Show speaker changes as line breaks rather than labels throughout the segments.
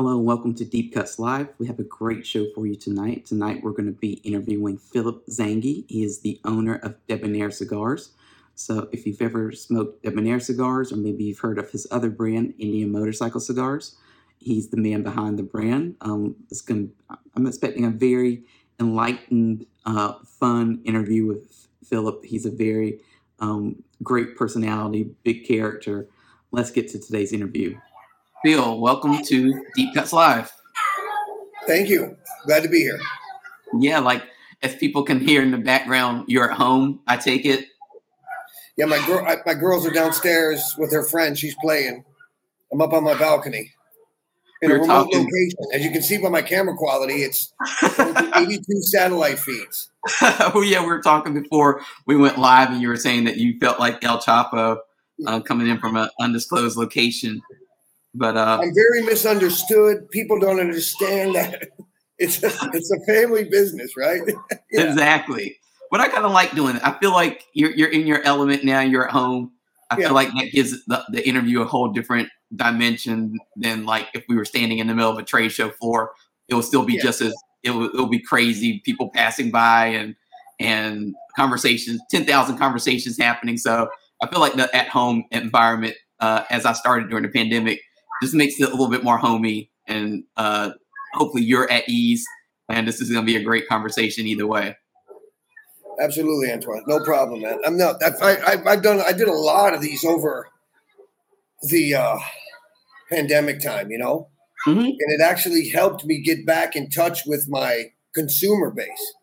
Hello and welcome to Deep Cuts Live. We have a great show for you tonight. Tonight we're going to be interviewing Philip Zanghi. He is the owner of Debonaire Cigars. So if you've ever smoked Debonaire cigars or maybe you've heard of his other brand, Indian Motorcycle Cigars, he's the man behind the brand. Um, it's going I'm expecting a very enlightened, uh, fun interview with Philip. He's a very um, great personality, big character. Let's get to today's interview. Phil, welcome to Deep Cuts Live.
Thank you. Glad to be here.
Yeah, like as people can hear in the background, you're at home. I take it.
Yeah, my girl, my girls are downstairs with her friend. She's playing. I'm up on my balcony in we a remote talking. location. As you can see by my camera quality, it's 82 satellite feeds.
oh yeah, we were talking before we went live, and you were saying that you felt like El Chapo uh, coming in from an undisclosed location. But uh,
I'm very misunderstood. People don't understand that it's a, it's a family business, right?
yeah. Exactly. But I kind of like doing it. I feel like you're you're in your element now. You're at home. I yeah. feel like that gives the, the interview a whole different dimension than like if we were standing in the middle of a trade show floor. It will still be yeah. just as it will, it will be crazy. People passing by and and conversations, ten thousand conversations happening. So I feel like the at home environment, uh, as I started during the pandemic, just makes it a little bit more homey and uh, hopefully you're at ease and this is going to be a great conversation either way.
Absolutely antoine. No problem man. I'm not I, I, have done i did a lot of these over the uh, pandemic time you know? Mm-hmm. and it actually helped me get back in touch with my consumer base.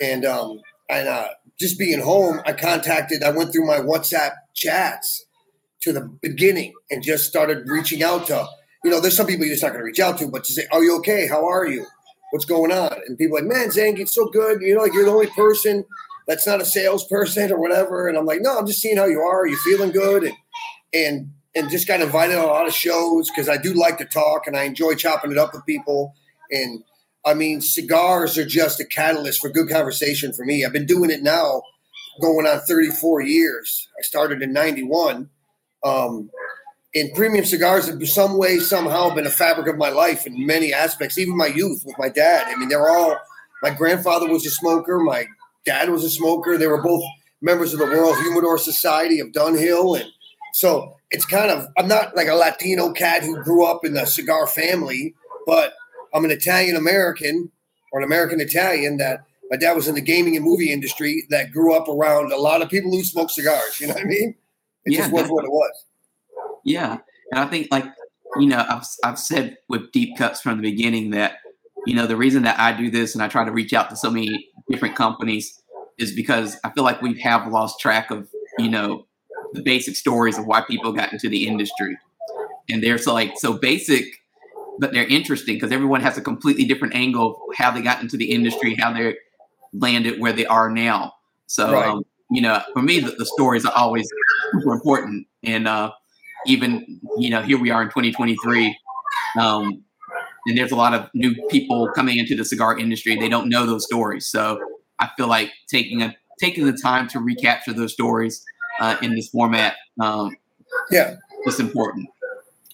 And um and uh just being home i contacted i went through my whatsapp chats to the beginning and just started reaching out to, you know, there's some people you're just not going to reach out to, but to say, are you okay? How are you? What's going on? And people like, man, Zank, it's so good. You know, like you're the only person that's not a salesperson or whatever. And I'm like, no, I'm just seeing how you are. Are you feeling good? And, and, and just got invited on a lot of shows because I do like to talk and I enjoy chopping it up with people. And I mean, cigars are just a catalyst for good conversation for me. I've been doing it now going on 34 years. I started in 91 um, and premium cigars have, some way, somehow, been a fabric of my life in many aspects, even my youth with my dad. I mean, they're all, my grandfather was a smoker, my dad was a smoker. They were both members of the Royal Humidor Society of Dunhill. And so it's kind of, I'm not like a Latino cat who grew up in the cigar family, but I'm an Italian American or an American Italian that my dad was in the gaming and movie industry that grew up around a lot of people who smoke cigars. You know what I mean? It yeah, just was what it was.
Yeah, and I think like you know I've I've said with deep cuts from the beginning that you know the reason that I do this and I try to reach out to so many different companies is because I feel like we have lost track of you know the basic stories of why people got into the industry, and they're so like so basic, but they're interesting because everyone has a completely different angle of how they got into the industry, how they landed where they are now. So right. um, you know, for me, the, the stories are always super important. And uh, even, you know, here we are in 2023. Um, and there's a lot of new people coming into the cigar industry. They don't know those stories. So I feel like taking a taking the time to recapture those stories uh, in this format um,
yeah
is important.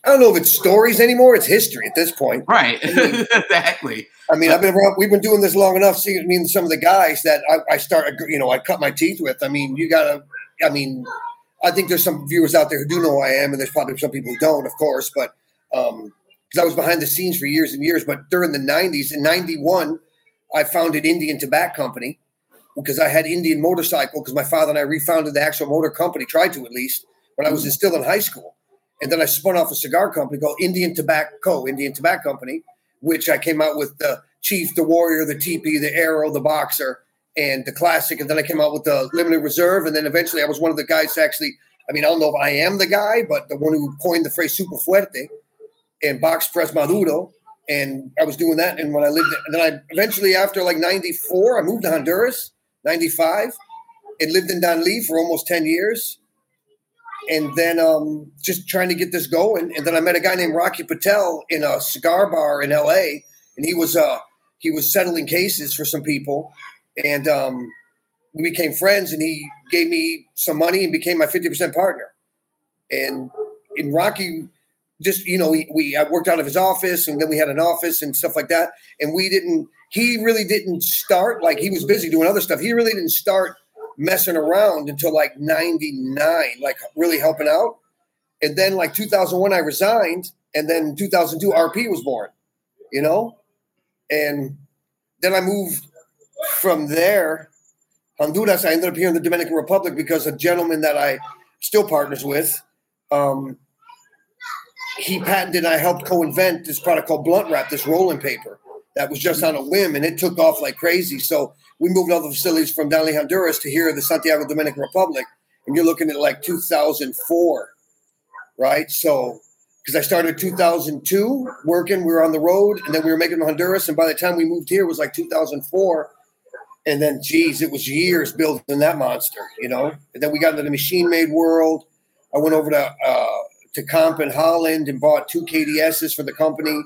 I don't know if it's stories anymore. It's history at this point.
Right. I mean, exactly.
I mean, I've been we've been doing this long enough. See, I mean, some of the guys that I, I start, you know, I cut my teeth with. I mean, you gotta. I mean, I think there's some viewers out there who do know who I am, and there's probably some people who don't, of course. But because um, I was behind the scenes for years and years, but during the '90s, in '91, I founded Indian Tabac Company because I had Indian motorcycle because my father and I refounded the actual motor company, tried to at least when I was still in high school and then I spun off a cigar company called Indian Tabac, Indian Tabac Company, which I came out with the Chief, the Warrior, the Teepee, the Arrow, the Boxer, and the Classic. And then I came out with the Limited Reserve. And then eventually I was one of the guys actually, I mean, I don't know if I am the guy, but the one who coined the phrase super fuerte and box press maduro. And I was doing that. And when I lived, and then I eventually, after like 94, I moved to Honduras, 95, and lived in Danlí for almost 10 years and then um, just trying to get this going. And then I met a guy named Rocky Patel in a cigar bar in L.A. and he was uh, he was settling cases for some people, and um, we became friends. And he gave me some money and became my fifty percent partner. And in Rocky just you know, we we I worked out of his office, and then we had an office and stuff like that. And we didn't. He really didn't start like he was busy doing other stuff. He really didn't start messing around until like '99, like really helping out. And then like 2001, I resigned, and then 2002, RP was born. You know, and then I moved from there. Honduras, I ended up here in the Dominican Republic because a gentleman that I still partners with um, he patented, I helped co-invent this product called Blunt Wrap, this rolling paper that was just on a whim, and it took off like crazy. So we moved all the facilities from Danlí, Honduras to here, the Santiago Dominican Republic, and you're looking at like 2004, right? So because I started 2002 working, we were on the road, and then we were making Honduras, and by the time we moved here, it was like 2004. And then, geez, it was years building that monster, you know. And then we got into the machine made world. I went over to uh, to comp in Holland and bought two KDSs for the company.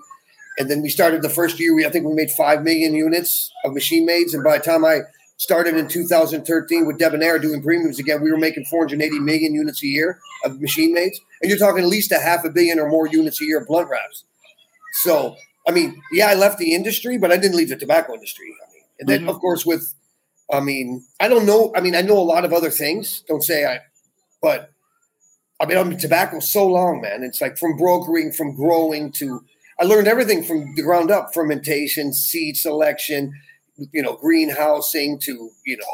And then we started the first year, we I think we made five million units of machine mades. And by the time I started in 2013 with Debonaire doing premiums again, we were making 480 million units a year of machine mades. And you're talking at least a half a billion or more units a year of blunt wraps. So, I mean, yeah, I left the industry, but I didn't leave the tobacco industry. I mean, and then, mm-hmm. of course, with, I mean, I don't know. I mean, I know a lot of other things. Don't say I, but I mean, I'm in tobacco so long, man. It's like from brokering, from growing to, I learned everything from the ground up: fermentation, seed selection, you know, greenhousing to you know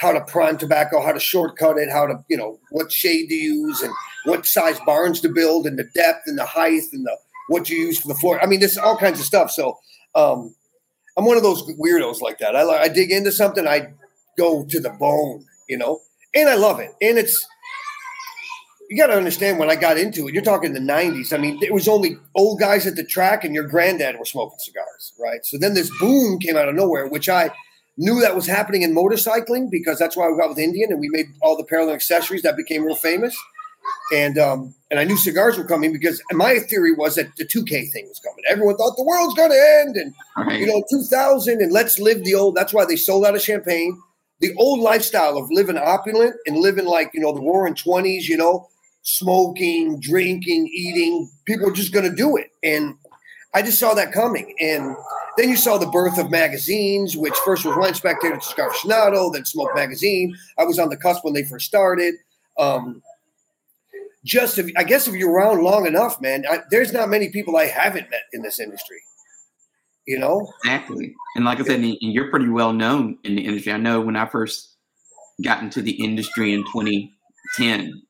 how to prime tobacco, how to shortcut it, how to you know what shade to use, and what size barns to build, and the depth and the height, and the what you use for the floor. I mean, there's all kinds of stuff. So um, I'm one of those weirdos like that. I, I dig into something, I go to the bone, you know, and I love it, and it's you got to understand when I got into it, you're talking the 90s. I mean, it was only old guys at the track and your granddad were smoking cigars, right? So then this boom came out of nowhere, which I knew that was happening in motorcycling because that's why we got with Indian and we made all the parallel accessories that became real famous. And um, and I knew cigars were coming because my theory was that the 2K thing was coming. Everyone thought the world's going to end and right. you know 2000 and let's live the old. That's why they sold out of champagne. The old lifestyle of living opulent and living like you know the roaring 20s, you know, smoking, drinking, eating. People are just going to do it. And I just saw that coming. And then you saw the birth of magazines, which first was Wine Spectator, Cigar Aficionado, then Smoke Magazine. I was on the cusp when they first started. Um, just if I guess if you're around long enough, man, I, there's not many people I haven't met in this industry. You know
exactly, and like I said, and you're pretty well known in the industry. I know when I first got into the industry in 2010,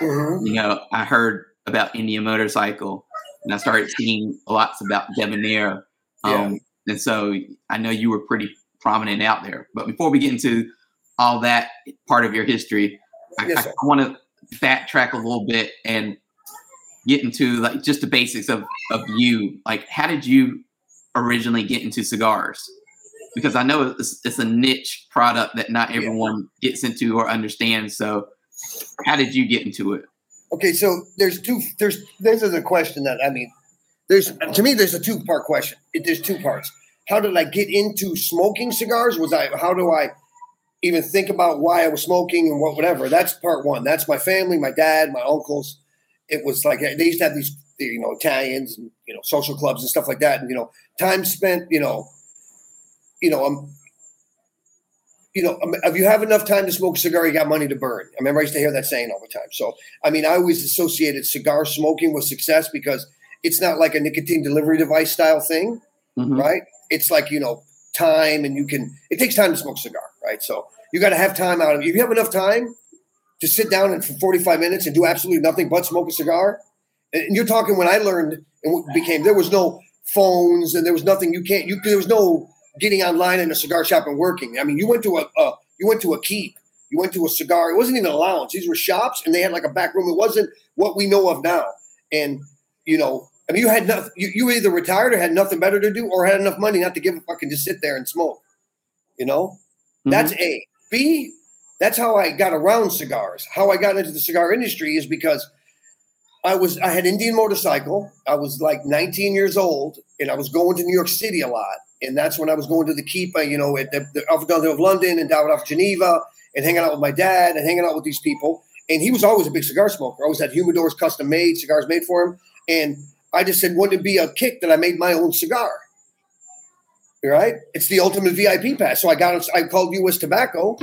Mm-hmm. You know, I heard about Indian motorcycle and I started seeing lots about Debonaire. Um, yeah. And so I know you were pretty prominent out there. But before we get into all that part of your history, I, yes, I, want to fat track a little bit and get into like just the basics of, of you. Like, how did you originally get into cigars? Because I know it's, it's a niche product that not everyone yeah. gets into or understands. So, how did you get into it?
Okay, so there's two. There's this is a question that I mean, there's to me there's a two part question. It, there's two parts. How did I get into smoking cigars? Was I how do I even think about why I was smoking and what whatever? That's part one. That's my family, my dad, my uncles. It was like they used to have these you know Italians and you know social clubs and stuff like that, and you know time spent you know you know um, you know, um, if you have enough time to smoke a cigar, you got money to burn. I remember I used to hear that saying all the time. So, I mean, I always associated cigar smoking with success because it's not like a nicotine delivery device style thing, mm-hmm. right? It's like, you know, time and you can, it takes time to smoke a cigar, right? So you got to have time out of If you have enough time to sit down and for 45 minutes and do absolutely nothing but smoke a cigar, and you're talking when I learned and became, there was no phones and there was nothing you can't, you, there was no, getting online in a cigar shop and working. I mean, you went to a, a you went to a keep, you went to a cigar. It wasn't even a lounge. These were shops, and they had like a back room. It wasn't what we know of now. And you know, I mean, you had nothing. You, you either retired or had nothing better to do, or had enough money not to give a fucking just sit there and smoke. You know, mm-hmm. that's A. B. That's how I got around cigars. How I got into the cigar industry is because I was I had Indian motorcycle. I was like 19 years old, and I was going to New York City a lot and that's when I was going to the Keepa, uh, you know, at the, the of London and Davidoff Geneva and hanging out with my dad and hanging out with these people. And he was always a big cigar smoker. I Always had humidors custom made, cigars made for him. And I just said, wouldn't it be a kick that I made my own cigar? Right? It's the ultimate VIP pass. So I got I called US Tobacco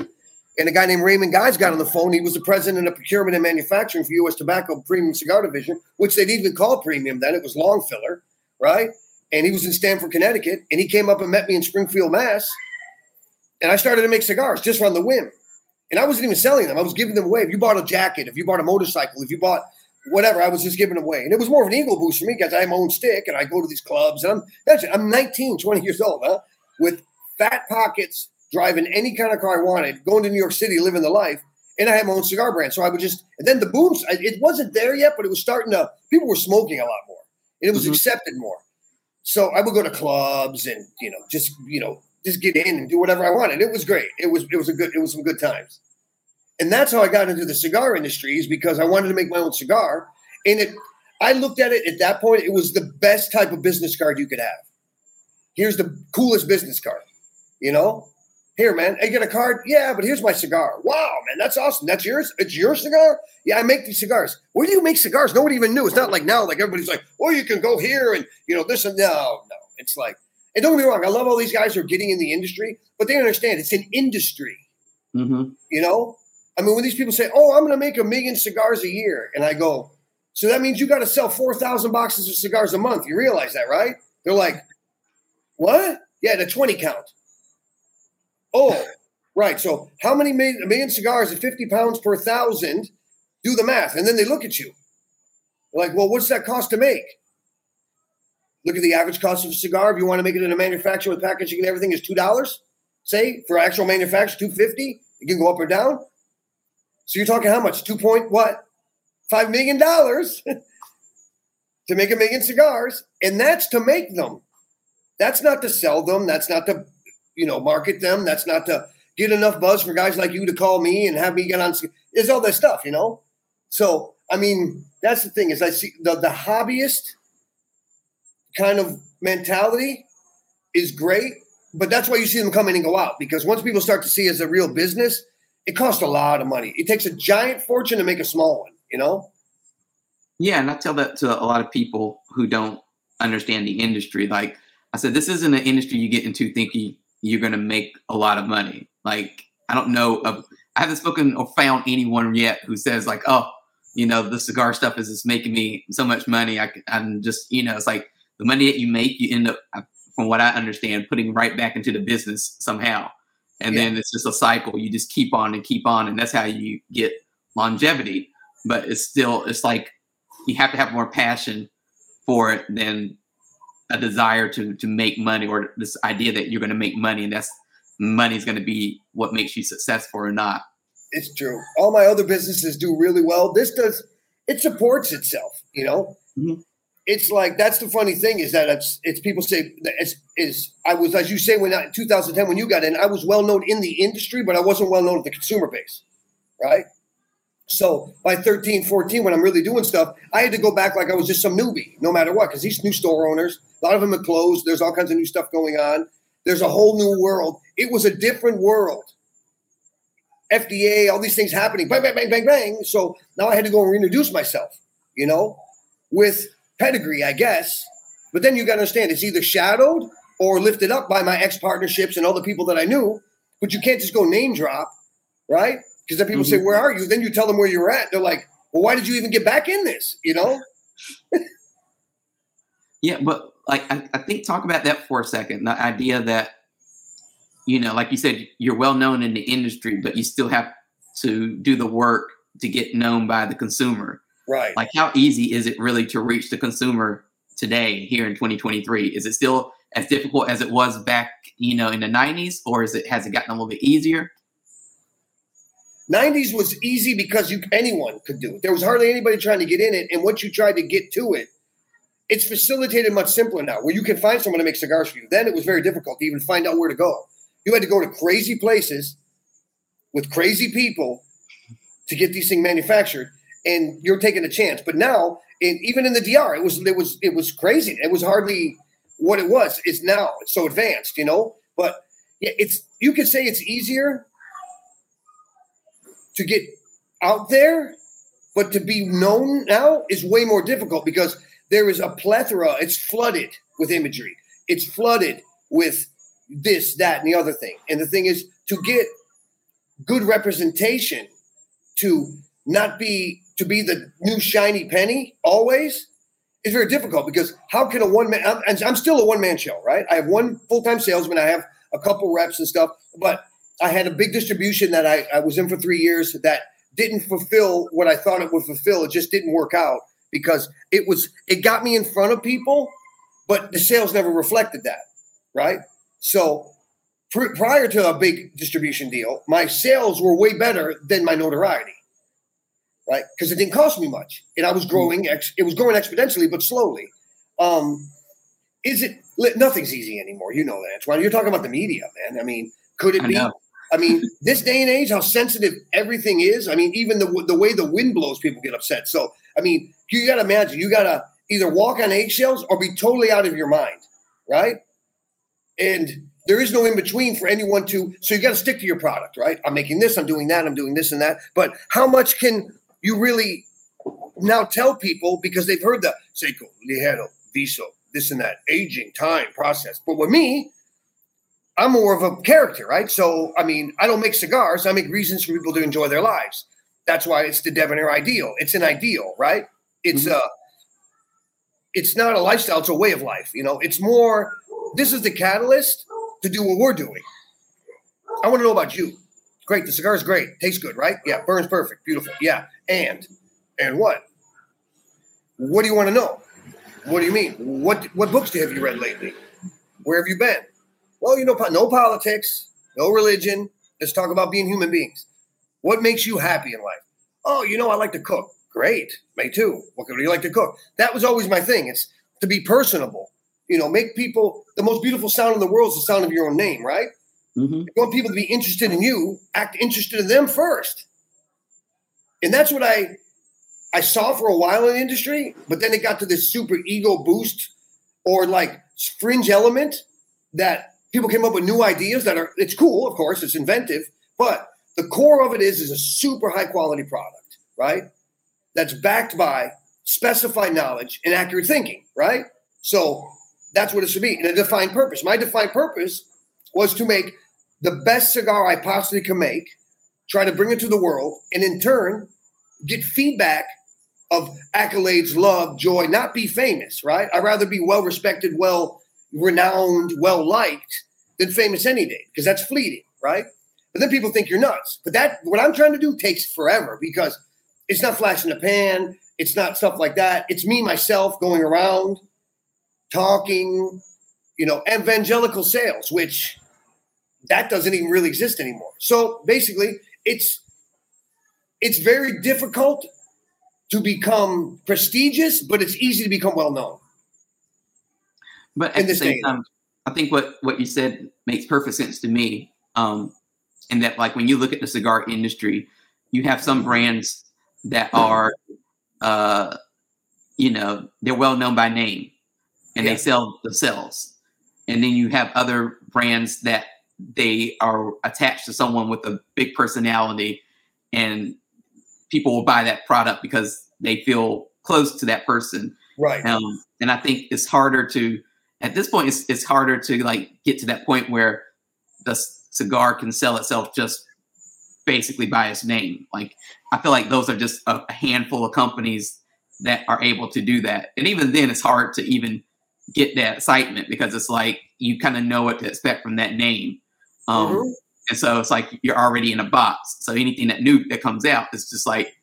and a guy named Raymond Guys got on the phone. He was the president of procurement and manufacturing for US Tobacco Premium Cigar Division, which they'd even call premium then. It was long filler, right? And he was in Stamford, Connecticut. And he came up and met me in Springfield, Mass. And I started to make cigars just on the whim. And I wasn't even selling them. I was giving them away. If you bought a jacket, if you bought a motorcycle, if you bought whatever, I was just giving them away. And it was more of an ego boost for me because I my own stick and I go to these clubs. And I'm, I'm 19, 20 years old, huh? With fat pockets, driving any kind of car I wanted, going to New York City, living the life. And I had my own cigar brand. So I would just, and then the booms, it wasn't there yet, but it was starting to, people were smoking a lot more. And it was mm-hmm. accepted more. So I would go to clubs and, you know, just, you know, just get in and do whatever I wanted. It was great. It was, it was a good, it was some good times. And that's how I got into the cigar industry is because I wanted to make my own cigar. And it, I looked at it at that point, it was the best type of business card you could have. Here's the coolest business card, you know? Here, man, I get a card. Yeah, but here's my cigar. Wow, man, that's awesome. That's yours. It's your cigar. Yeah, I make these cigars. Where do you make cigars? Nobody even knew. It's not like now, like everybody's like, oh, you can go here and you know this and no, no. It's like, and don't get me wrong, I love all these guys who are getting in the industry, but they understand it's an industry. Mm-hmm. You know, I mean, when these people say, "Oh, I'm going to make a million cigars a year," and I go, "So that means you got to sell four thousand boxes of cigars a month." You realize that, right? They're like, "What?" Yeah, the twenty count. Oh, right. So how many million, a million cigars at 50 pounds per thousand? Do the math. And then they look at you. Like, well, what's that cost to make? Look at the average cost of a cigar. If you want to make it in a manufacturer with packaging and everything is $2, say, for actual manufacture, 250 It can go up or down. So you're talking how much? Two point what? Five million dollars to make a million cigars. And that's to make them. That's not to sell them. That's not to you know, market them. That's not to get enough buzz for guys like you to call me and have me get on. Is all that stuff, you know. So I mean, that's the thing is I see the the hobbyist kind of mentality is great, but that's why you see them come in and go out because once people start to see it as a real business, it costs a lot of money. It takes a giant fortune to make a small one, you know.
Yeah, and I tell that to a lot of people who don't understand the industry. Like I said, this isn't an industry you get into thinking you're going to make a lot of money. Like, I don't know. Of, I haven't spoken or found anyone yet who says, like, oh, you know, the cigar stuff is just making me so much money. I, I'm just, you know, it's like the money that you make, you end up, from what I understand, putting right back into the business somehow. And yeah. then it's just a cycle. You just keep on and keep on. And that's how you get longevity. But it's still, it's like you have to have more passion for it than a desire to to make money or this idea that you're going to make money and that's money is going to be what makes you successful or not.
It's true. All my other businesses do really well. This does it supports itself. You know, mm-hmm. it's like that's the funny thing is that it's it's people say it's is I was as you say when I, 2010 when you got in I was well known in the industry but I wasn't well known at the consumer base, right? So by 13, 14, when I'm really doing stuff, I had to go back like I was just some newbie, no matter what, because these new store owners, a lot of them are closed. There's all kinds of new stuff going on. There's a whole new world. It was a different world. FDA, all these things happening, bang, bang, bang, bang, bang. So now I had to go and reintroduce myself, you know, with pedigree, I guess. But then you got to understand it's either shadowed or lifted up by my ex partnerships and all the people that I knew. But you can't just go name drop, right? Because then people mm-hmm. say, Where are you? Then you tell them where you're at. They're like, Well, why did you even get back in this? You know?
yeah, but like I, I think talk about that for a second. The idea that, you know, like you said, you're well known in the industry, but you still have to do the work to get known by the consumer.
Right.
Like how easy is it really to reach the consumer today here in 2023? Is it still as difficult as it was back, you know, in the 90s, or is it has it gotten a little bit easier?
90s was easy because you anyone could do it. There was hardly anybody trying to get in it, and once you tried to get to it, it's facilitated much simpler now, where you can find someone to make cigars for you. Then it was very difficult to even find out where to go. You had to go to crazy places with crazy people to get these things manufactured, and you're taking a chance. But now, in, even in the DR, it was it was it was crazy. It was hardly what it was. It's now it's so advanced, you know. But yeah, it's you could say it's easier to get out there, but to be known now is way more difficult because there is a plethora. It's flooded with imagery. It's flooded with this, that, and the other thing. And the thing is to get good representation, to not be to be the new shiny penny always is very difficult because how can a one man? I'm, I'm still a one man show, right? I have one full time salesman. I have a couple reps and stuff, but I had a big distribution that I, I was in for three years that didn't fulfill what I thought it would fulfill. It just didn't work out because it was it got me in front of people, but the sales never reflected that, right? So pr- prior to a big distribution deal, my sales were way better than my notoriety, right? Because it didn't cost me much, and I was hmm. growing. Ex- it was growing exponentially, but slowly. Um, is it? Nothing's easy anymore. You know that. Antoine. You're talking about the media, man. I mean, could it I be? Know. I mean, this day and age, how sensitive everything is. I mean, even the the way the wind blows, people get upset. So, I mean, you got to imagine, you got to either walk on eggshells or be totally out of your mind, right? And there is no in between for anyone to. So you got to stick to your product, right? I'm making this, I'm doing that, I'm doing this and that. But how much can you really now tell people because they've heard the seco, ligero, viso, this and that, aging, time, process. But with me, I'm more of a character, right? So, I mean, I don't make cigars. I make reasons for people to enjoy their lives. That's why it's the debonair ideal. It's an ideal, right? It's mm-hmm. a, uh, it's not a lifestyle. It's a way of life. You know, it's more. This is the catalyst to do what we're doing. I want to know about you. Great. The cigar is great. Tastes good, right? Yeah. Burns perfect. Beautiful. Yeah. And, and what? What do you want to know? What do you mean? What what books have you read lately? Where have you been? Well, you know, no politics, no religion. Let's talk about being human beings. What makes you happy in life? Oh, you know, I like to cook. Great. Me too. What do you like to cook? That was always my thing. It's to be personable. You know, make people the most beautiful sound in the world is the sound of your own name, right? Mm-hmm. You want people to be interested in you, act interested in them first. And that's what I I saw for a while in the industry, but then it got to this super ego boost or like fringe element that people came up with new ideas that are it's cool, of course, it's inventive, but the core of it is is a super high quality product, right? That's backed by specified knowledge and accurate thinking, right? So that's what it should be. And a defined purpose. My defined purpose was to make the best cigar I possibly can make, try to bring it to the world, and in turn get feedback of accolades, love, joy, not be famous, right? I'd rather be well respected, well renowned, well liked than famous any day because that's fleeting, right? But then people think you're nuts. But that what I'm trying to do takes forever because it's not flash in the pan, it's not stuff like that. It's me myself going around talking, you know, evangelical sales, which that doesn't even really exist anymore. So basically, it's it's very difficult to become prestigious, but it's easy to become well known.
But at the same time, I think what what you said makes perfect sense to me. Um, and that like when you look at the cigar industry, you have some brands that are, uh, you know, they're well known by name, and yeah. they sell themselves. And then you have other brands that they are attached to someone with a big personality, and people will buy that product because they feel close to that person.
Right.
Um, and I think it's harder to at this point it's, it's harder to like get to that point where the cigar can sell itself just basically by its name. Like i feel like those are just a, a handful of companies that are able to do that. And even then it's hard to even get that excitement because it's like you kind of know what to expect from that name. Um, mm-hmm. and so it's like you're already in a box. So anything that new that comes out is just like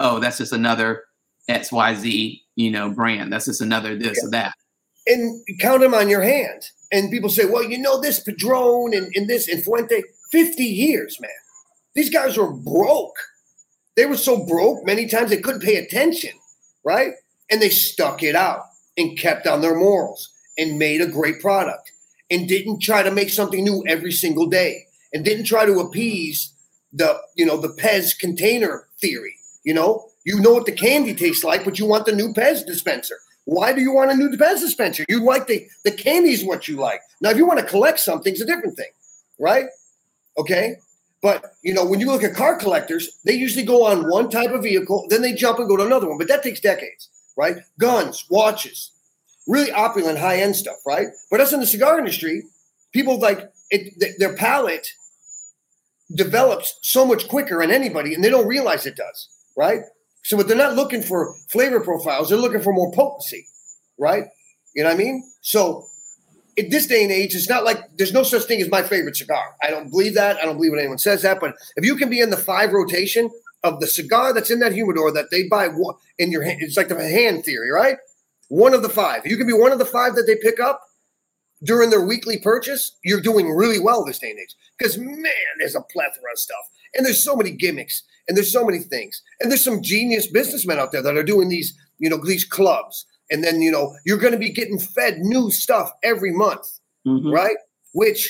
oh that's just another xyz you know brand. That's just another this yeah. or that
and count them on your hand. And people say, well, you know, this Padron and, and this and Fuente, 50 years, man. These guys were broke. They were so broke many times they couldn't pay attention, right? And they stuck it out and kept on their morals and made a great product and didn't try to make something new every single day and didn't try to appease the, you know, the Pez container theory. You know, you know what the candy tastes like, but you want the new Pez dispenser. Why do you want a new Pez dispenser? You like the the candy's what you like. Now, if you want to collect something, it's a different thing, right? Okay. But you know, when you look at car collectors, they usually go on one type of vehicle, then they jump and go to another one. But that takes decades. right? Guns, watches, really opulent, high end stuff, right? But us in the cigar industry, people like it, their palate develops so much quicker than anybody, and they don't realize it does, right? So, but they're not looking for flavor profiles; they're looking for more potency, right? You know what I mean? So, in this day and age, it's not like there's no such thing as my favorite cigar. I don't believe that. I don't believe when anyone says that. But if you can be in the five rotation of the cigar that's in that humidor that they buy in your hand, it's like the hand theory, right? One of the five. You can be one of the five that they pick up during their weekly purchase. You're doing really well this day and age because man, there's a plethora of stuff, and there's so many gimmicks, and there's so many things, and there's some genius businessmen out there that are doing these, you know, these clubs, and then you know you're going to be getting fed new stuff every month, mm-hmm. right? Which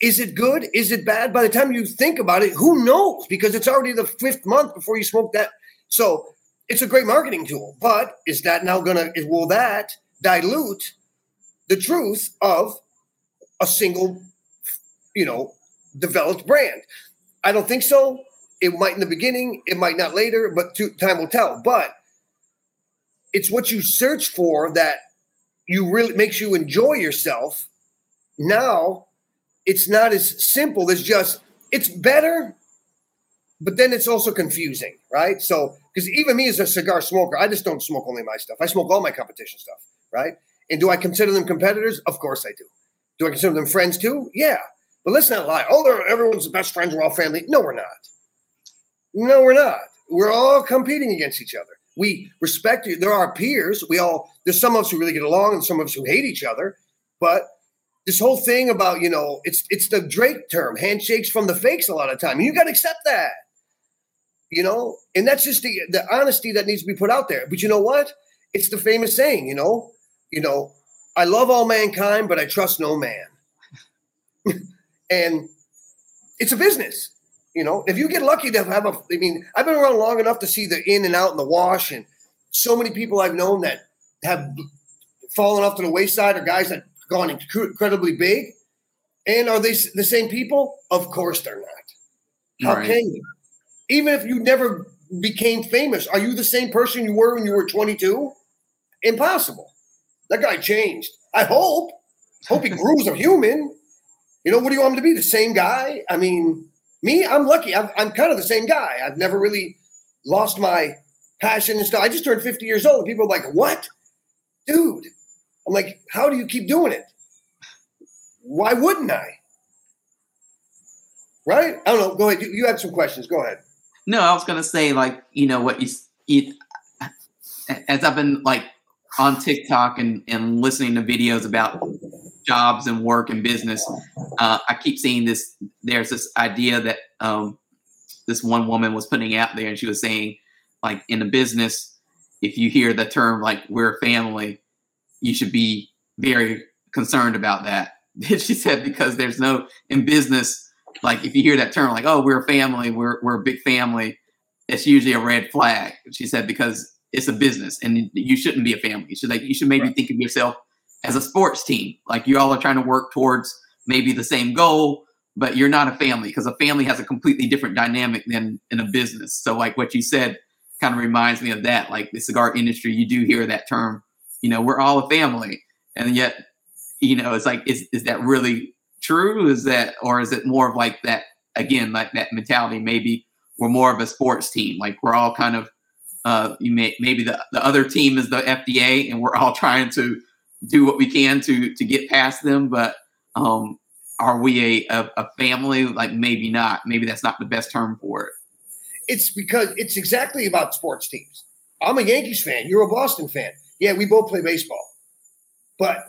is it good? Is it bad? By the time you think about it, who knows? Because it's already the fifth month before you smoke that. So it's a great marketing tool. But is that now going to, will that dilute the truth of a single, you know, developed brand? I don't think so. It might in the beginning, it might not later, but time will tell. But it's what you search for that you really makes you enjoy yourself now it's not as simple as just it's better, but then it's also confusing, right? So because even me as a cigar smoker, I just don't smoke only my stuff. I smoke all my competition stuff, right? And do I consider them competitors? Of course I do. Do I consider them friends too? Yeah. But let's not lie. Oh, everyone's the best friends. We're all family. No, we're not. No, we're not. We're all competing against each other. We respect you. There are peers. We all there's some of us who really get along and some of us who hate each other. But this whole thing about you know it's it's the Drake term handshakes from the fakes a lot of time. You got to accept that, you know, and that's just the the honesty that needs to be put out there. But you know what? It's the famous saying, you know, you know, I love all mankind, but I trust no man. and it's a business, you know. If you get lucky to have a, I mean, I've been around long enough to see the in and out and the wash, and so many people I've known that have fallen off to the wayside or guys that gone incredibly big. And are they the same people? Of course they're not. How right. can you? Even if you never became famous, are you the same person you were when you were 22? Impossible. That guy changed. I hope. Hope he grew as a human. You know, what do you want him to be? The same guy? I mean, me, I'm lucky. I'm, I'm kind of the same guy. I've never really lost my passion and stuff. I just turned 50 years old. And people are like, what? Dude, I'm like, how do you keep doing it? Why wouldn't I? Right? I don't know. Go ahead. You, you had some questions. Go ahead.
No, I was gonna say like you know what you, you as I've been like on TikTok and and listening to videos about jobs and work and business, uh, I keep seeing this. There's this idea that um, this one woman was putting out there, and she was saying like in a business, if you hear the term like we're a family, you should be very concerned about that. she said because there's no in business like if you hear that term like oh we're a family we're we're a big family it's usually a red flag she said because it's a business and you shouldn't be a family you should like you should maybe right. think of yourself as a sports team like you all are trying to work towards maybe the same goal but you're not a family because a family has a completely different dynamic than in a business so like what you said kind of reminds me of that like the cigar industry you do hear that term you know, we're all a family. And yet, you know, it's like, is, is that really true? Is that, or is it more of like that, again, like that mentality? Maybe we're more of a sports team. Like we're all kind of, uh, you may, maybe the, the other team is the FDA and we're all trying to do what we can to, to get past them. But, um, are we a, a, a family? Like maybe not. Maybe that's not the best term for it.
It's because it's exactly about sports teams. I'm a Yankees fan. You're a Boston fan. Yeah, we both play baseball. But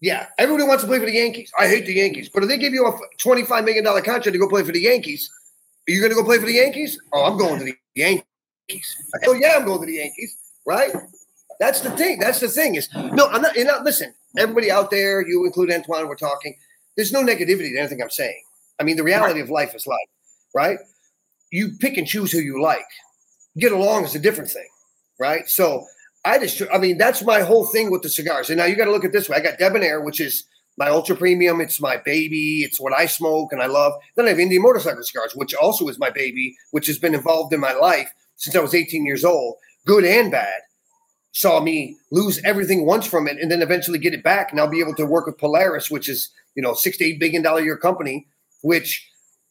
yeah, everybody wants to play for the Yankees. I hate the Yankees. But if they give you a $25 million contract to go play for the Yankees, are you going to go play for the Yankees? Oh, I'm going to the Yankees. Hell oh, yeah, I'm going to the Yankees, right? That's the thing. That's the thing is no, I'm not. You know, listen, everybody out there, you include Antoine, we're talking. There's no negativity to anything I'm saying. I mean, the reality right. of life is life, right? You pick and choose who you like. Get along is a different thing, right? So I just, I mean, that's my whole thing with the cigars. And now you got to look at this way. I got Debonaire, which is my ultra premium. It's my baby. It's what I smoke and I love. Then I have Indian motorcycle cigars, which also is my baby, which has been involved in my life since I was 18 years old, good and bad. saw me lose everything once from it and then eventually get it back. And I'll be able to work with Polaris, which is, you know, six to eight billion dollar year company, which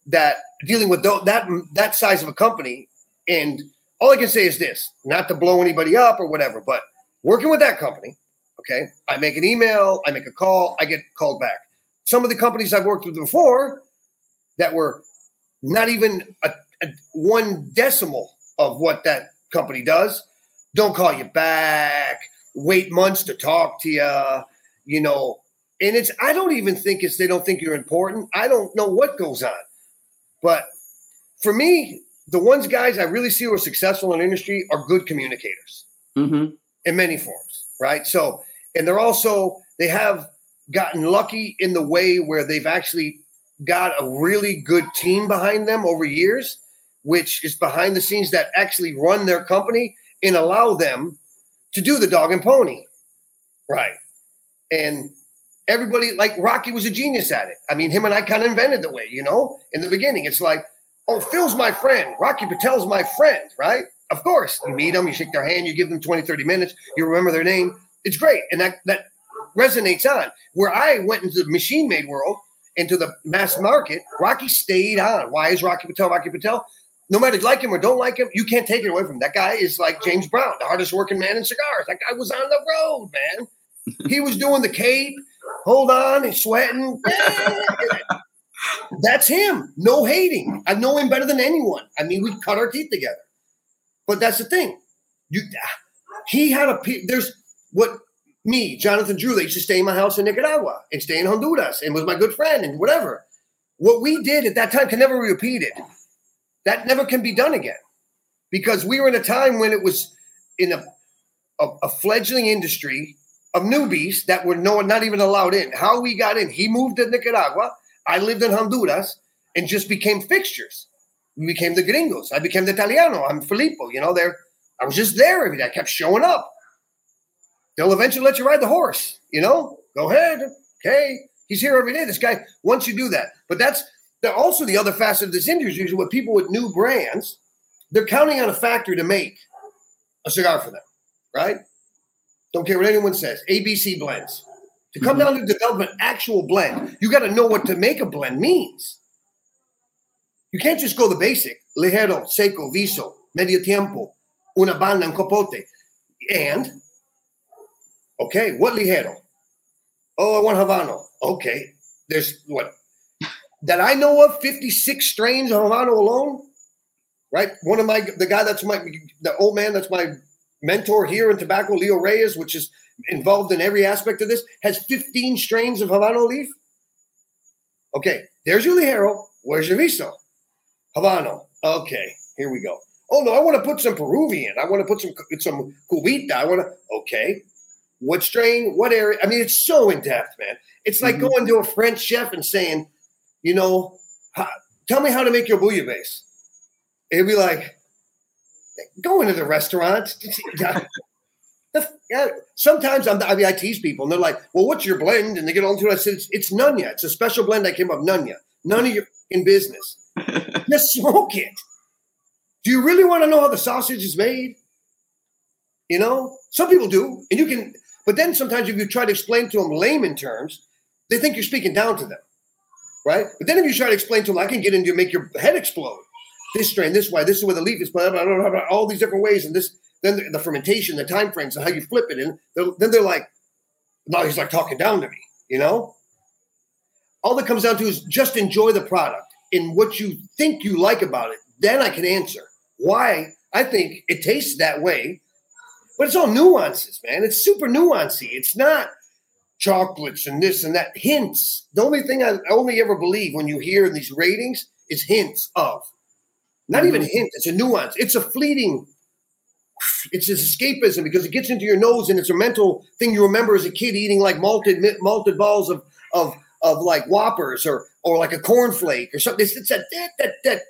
that dealing with that that size of a company. And all I can say is this, not to blow anybody up or whatever, but working with that company, okay, I make an email, I make a call, I get called back. Some of the companies I've worked with before that were not even a, a one decimal of what that company does, don't call you back, wait months to talk to you, you know. And it's, I don't even think it's they don't think you're important. I don't know what goes on. But for me, the ones guys I really see who are successful in industry are good communicators mm-hmm. in many forms, right? So, and they're also, they have gotten lucky in the way where they've actually got a really good team behind them over years, which is behind the scenes that actually run their company and allow them to do the dog and pony. Right. And everybody, like Rocky was a genius at it. I mean, him and I kind of invented the way, you know, in the beginning. It's like, oh, Phil's my friend. Rocky Patel's my friend, right? Of course. You meet them, you shake their hand, you give them 20, 30 minutes, you remember their name. It's great. And that, that resonates on. Where I went into the machine made world, into the mass market, Rocky stayed on. Why is Rocky Patel Rocky Patel? No matter you like him or don't like him, you can't take it away from him. That guy is like James Brown, the hardest working man in cigars. That guy was on the road, man. he was doing the cape. Hold on, he's sweating. That's him. No hating. I know him better than anyone. I mean, we cut our teeth together. But that's the thing. You, he had a. There's what me, Jonathan Drew, they used to stay in my house in Nicaragua and stay in Honduras and was my good friend and whatever. What we did at that time can never be repeated. That never can be done again because we were in a time when it was in a, a, a fledgling industry of newbies that were no, not even allowed in. How we got in, he moved to Nicaragua. I lived in Honduras and just became fixtures. We became the gringos. I became the Italiano. I'm Filippo. You know, there. I was just there every day. I kept showing up they'll eventually let you ride the horse. You know, go ahead. Okay, he's here every day. This guy wants you do that. But that's also the other facet of this industry is with people with new brands, they're counting on a factory to make a cigar for them, right? Don't care what anyone says. ABC blends. To come mm-hmm. down to develop an actual blend, you got to know what to make a blend means. You can't just go the basic. Ligero, seco, viso, medio tiempo, una banda, un capote. And Okay, what ligero? Oh, I want Habano. Okay, there's what that I know of 56 strains of Habano alone. Right, one of my the guy that's my the old man that's my mentor here in tobacco, Leo Reyes, which is involved in every aspect of this, has 15 strains of Habano leaf. Okay, there's your ligero. Where's your viso? Habano. Okay, here we go. Oh no, I want to put some Peruvian. I want to put some some cubita. I want to. Okay, what strain, what area. I mean, it's so in depth, man. It's like mm-hmm. going to a French chef and saying, you know, how, tell me how to make your bouillabaisse. It'd be like, go into the restaurant. Sometimes I'm, I mean, I tease people and they're like, well, what's your blend? And they get on to it. I said, it's, it's Nunya. It's a special blend I came up Nunya. None of you in business. Just smoke it. Do you really want to know how the sausage is made? You know, some people do. And you can, but then sometimes if you try to explain to them layman terms, they think you're speaking down to them, right? But then if you try to explain to them, I can get into make your head explode. This strain, this way, this is where the leaf is, blah, blah, blah, blah, all these different ways, and this, then the, the fermentation, the time frames, and how you flip it, and they're, then they're like, now he's like talking down to me, you know. All that comes down to is just enjoy the product and what you think you like about it. Then I can answer why I think it tastes that way but it's all nuances, man. It's super nuancy. It's not chocolates and this and that. Hints. The only thing I only ever believe when you hear in these ratings is hints of. Not mm-hmm. even hint. It's a nuance. It's a fleeting. It's escapism because it gets into your nose and it's a mental thing you remember as a kid eating like malted malted balls of of of like whoppers or or like a cornflake or something. It's, it's a that that that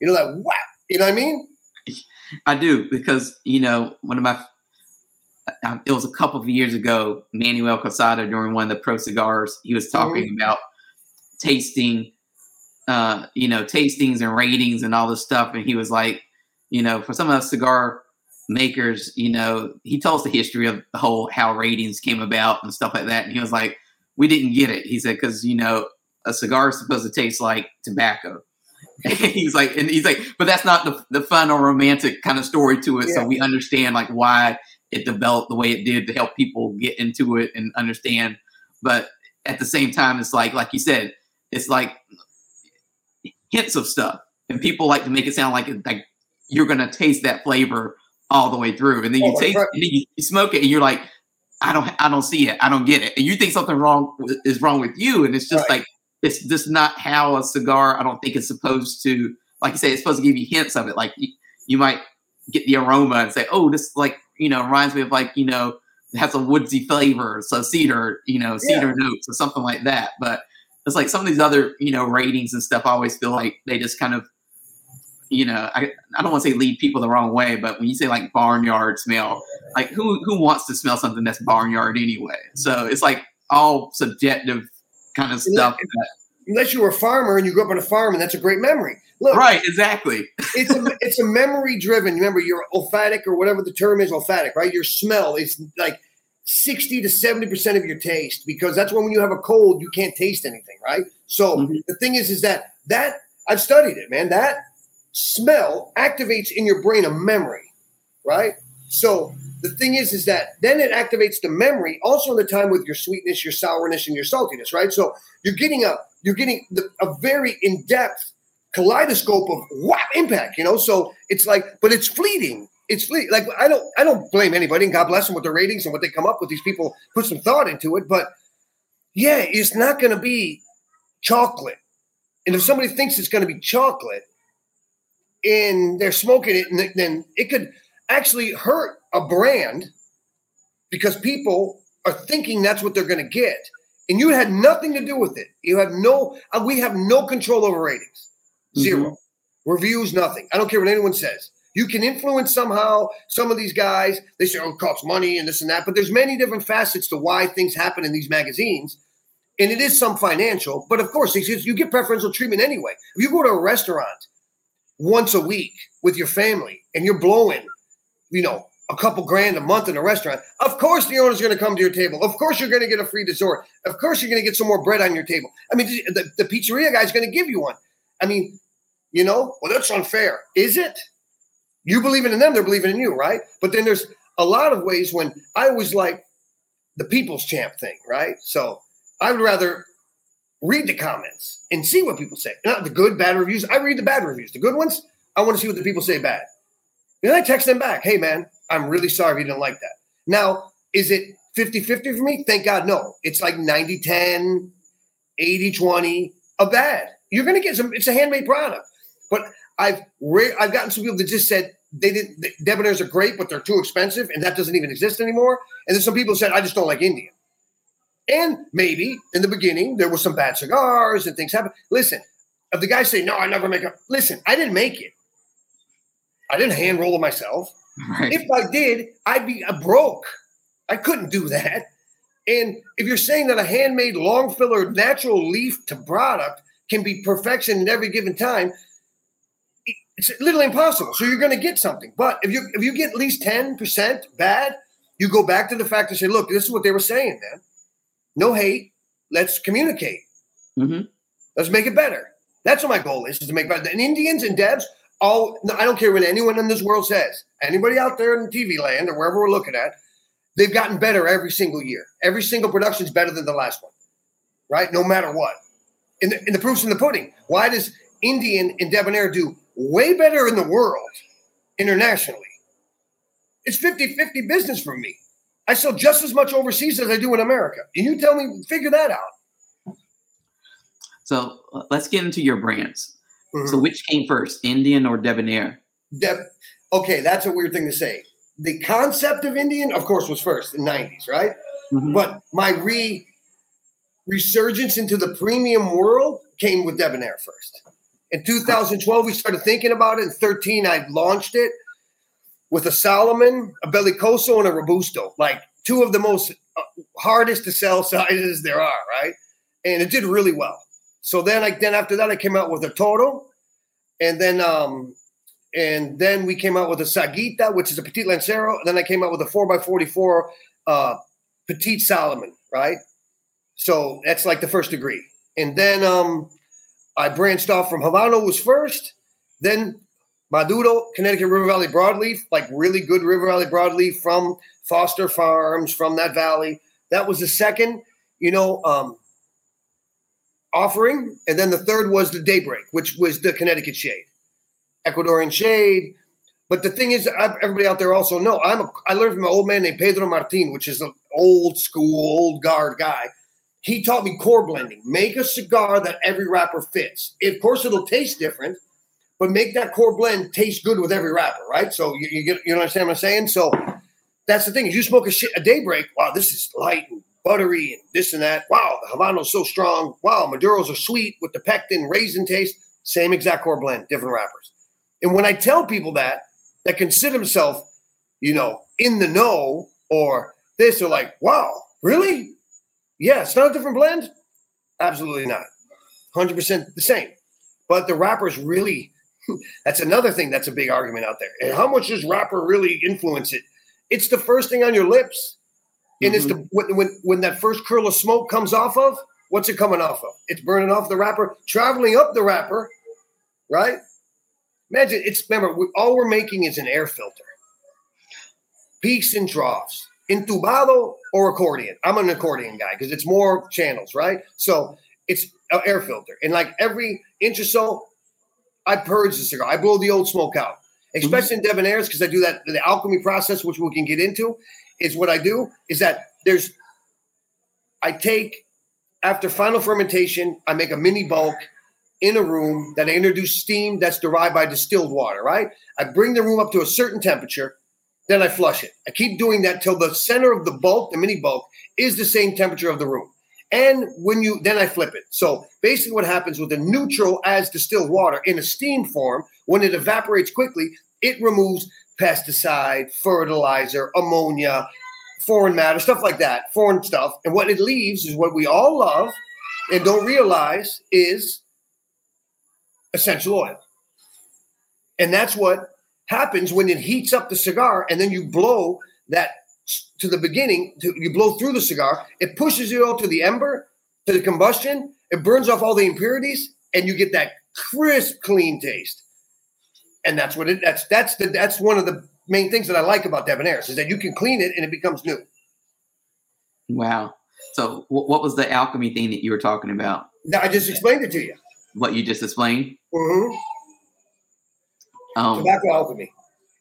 you know that wow. You know what I mean?
I do because you know one of my um, it was a couple of years ago. Manuel Quesada during one of the pro cigars, he was talking mm-hmm. about tasting, uh, you know, tastings and ratings and all this stuff, and he was like, you know, for some of the cigar makers, you know, he tells the history of the whole how ratings came about and stuff like that. And he was like, we didn't get it. He said, because, you know, a cigar is supposed to taste like tobacco. he's like, and he's like, but that's not the, the fun or romantic kind of story to it. Yeah. So we understand like why it developed the way it did to help people get into it and understand. But at the same time, it's like, like you said, it's like hints of stuff. And people like to make it sound like, like you're going to taste that flavor all the way through. And then you oh, taste, right. and then you, you smoke it and you're like, I don't, I don't see it. I don't get it. And you think something wrong is wrong with you. And it's just right. like, it's just not how a cigar, I don't think it's supposed to, like you say, it's supposed to give you hints of it. Like you, you might get the aroma and say, oh, this like, you know, reminds me of like, you know, it has a woodsy flavor. So cedar, you know, cedar yeah. notes or something like that. But it's like some of these other, you know, ratings and stuff, I always feel like they just kind of, you know, I, I don't want to say lead people the wrong way, but when you say like barnyard smell, like who who wants to smell something that's barnyard anyway? So it's like all subjective kind of stuff. Unless,
unless you were a farmer and you grew up on a farm, and that's a great memory. Look,
right, exactly.
it's a it's a memory driven. Remember, your olfactic or whatever the term is, olfactic, right? Your smell is like sixty to seventy percent of your taste because that's when when you have a cold, you can't taste anything, right? So mm-hmm. the thing is, is that that I've studied it, man. That smell activates in your brain a memory, right? So the thing is, is that then it activates the memory also in the time with your sweetness, your sourness, and your saltiness, right? So you're getting a you're getting the, a very in depth kaleidoscope of wow impact, you know. So it's like, but it's fleeting. It's. Like I don't I don't blame anybody, and God bless them with their ratings and what they come up with. These people put some thought into it, but yeah, it's not going to be chocolate. And if somebody thinks it's going to be chocolate, and they're smoking it, then it could actually hurt a brand because people are thinking that's what they're going to get. And you had nothing to do with it. You have no, uh, we have no control over ratings. 0 mm-hmm. Reviews, nothing. I don't care what anyone says. You can influence somehow some of these guys. They say, oh, it costs money and this and that. But there's many different facets to why things happen in these magazines. And it is some financial. But of course, you get preferential treatment anyway. If you go to a restaurant once a week with your family and you're blowing, you know, a couple grand a month in a restaurant, of course the owner's going to come to your table. Of course you're going to get a free dessert. Of course you're going to get some more bread on your table. I mean, the, the pizzeria guy's going to give you one. I mean, you know, well, that's unfair. Is it? You believing in them, they're believing in you, right? But then there's a lot of ways when I always like the people's champ thing, right? So I would rather read the comments and see what people say. Not the good, bad reviews. I read the bad reviews. The good ones, I want to see what the people say bad. And I text them back, hey man, I'm really sorry if you didn't like that. Now, is it 50 50 for me? Thank God, no. It's like 90 10, 80 20, a bad. You're going to get some, it's a handmade product. But I've re- I've gotten some people that just said they didn't, the Debonaires are great, but they're too expensive and that doesn't even exist anymore. And then some people said, I just don't like Indian. And maybe in the beginning, there was some bad cigars and things happen. Listen, if the guys say, no, I never make it, listen, I didn't make it. I didn't hand roll it myself. Right. If I did, I'd be a broke. I couldn't do that. And if you're saying that a handmade long filler natural leaf to product can be perfection at every given time, it's literally impossible. So you're going to get something. But if you if you get at least 10% bad, you go back to the fact and say, look, this is what they were saying, man. No hate. Let's communicate. Mm-hmm. Let's make it better. That's what my goal is, is to make better. And Indians and devs, all I don't care what anyone in this world says. Anybody out there in TV land or wherever we're looking at, they've gotten better every single year. Every single production is better than the last one, right? No matter what. And the, in the proof's in the pudding. Why does Indian and Debonaire do way better in the world internationally? It's 50 50 business for me. I sell just as much overseas as I do in America. And you tell me, figure that out.
So uh, let's get into your brands. Mm-hmm. So which came first, Indian or Debonaire?
Deb. Okay, that's a weird thing to say. The concept of Indian, of course, was first in the '90s, right? Mm-hmm. But my re resurgence into the premium world came with Debonaire first. In 2012, we started thinking about it. In 13, I launched it with a Salomon, a Bellicoso, and a Robusto, like two of the most uh, hardest to sell sizes there are, right? And it did really well. So then, like then after that, I came out with a Toro, and then um, and then we came out with a sagita which is a Petit Lancero. And then I came out with a 4x44 uh, Petite Salomon right? So that's like the first degree. And then um, I branched off from Habano was first, then Maduro, Connecticut River Valley Broadleaf, like really good River Valley Broadleaf from Foster Farms, from that valley. That was the second, you know, um, offering. And then the third was the Daybreak, which was the Connecticut Shade. Ecuadorian Shade. But the thing is, everybody out there also know I'm a, I learned from an old man named Pedro Martin, which is an old school, old guard guy. He taught me core blending. Make a cigar that every wrapper fits. Of course, it'll taste different, but make that core blend taste good with every wrapper, right? So you, you get, you understand what I'm saying? So that's the thing. If you smoke a, shit, a daybreak, wow, this is light and buttery and this and that. Wow, the Habano's so strong. Wow, Maduros are sweet with the pectin, raisin taste. Same exact core blend, different wrappers. And when I tell people that, that consider themselves, you know, in the know or this, they're like, wow, really? Yeah, it's not a different blend? Absolutely not. 100% the same. But the wrappers really, that's another thing that's a big argument out there. And how much does wrapper really influence it? It's the first thing on your lips. And mm-hmm. it's the mm-hmm. when, when when that first curl of smoke comes off of, what's it coming off of? It's burning off the wrapper, traveling up the wrapper, right? Imagine it's remember we, all we're making is an air filter. Peaks and troughs, entubado or accordion. I'm an accordion guy because it's more channels, right? So it's an air filter, and like every inch or so, I purge the cigar. I blow the old smoke out, especially mm-hmm. in Debonaires because I do that. The alchemy process, which we can get into, is what I do. Is that there's I take after final fermentation, I make a mini bulk in a room that I introduce steam that's derived by distilled water, right? I bring the room up to a certain temperature, then I flush it. I keep doing that till the center of the bulk, the mini bulk, is the same temperature of the room. And when you then I flip it. So basically, what happens with the neutral as distilled water in a steam form, when it evaporates quickly, it removes pesticide, fertilizer, ammonia, foreign matter, stuff like that, foreign stuff. And what it leaves is what we all love and don't realize is essential oil. And that's what happens when it heats up the cigar and then you blow that to the beginning, to, you blow through the cigar, it pushes it all to the ember, to the combustion, it burns off all the impurities, and you get that crisp, clean taste. And that's what it that's that's the that's one of the main things that I like about Debonaires is that you can clean it and it becomes new.
Wow. So what was the alchemy thing that you were talking about?
I just explained it to you
what you just explained?
Mm-hmm. Um, tobacco alchemy.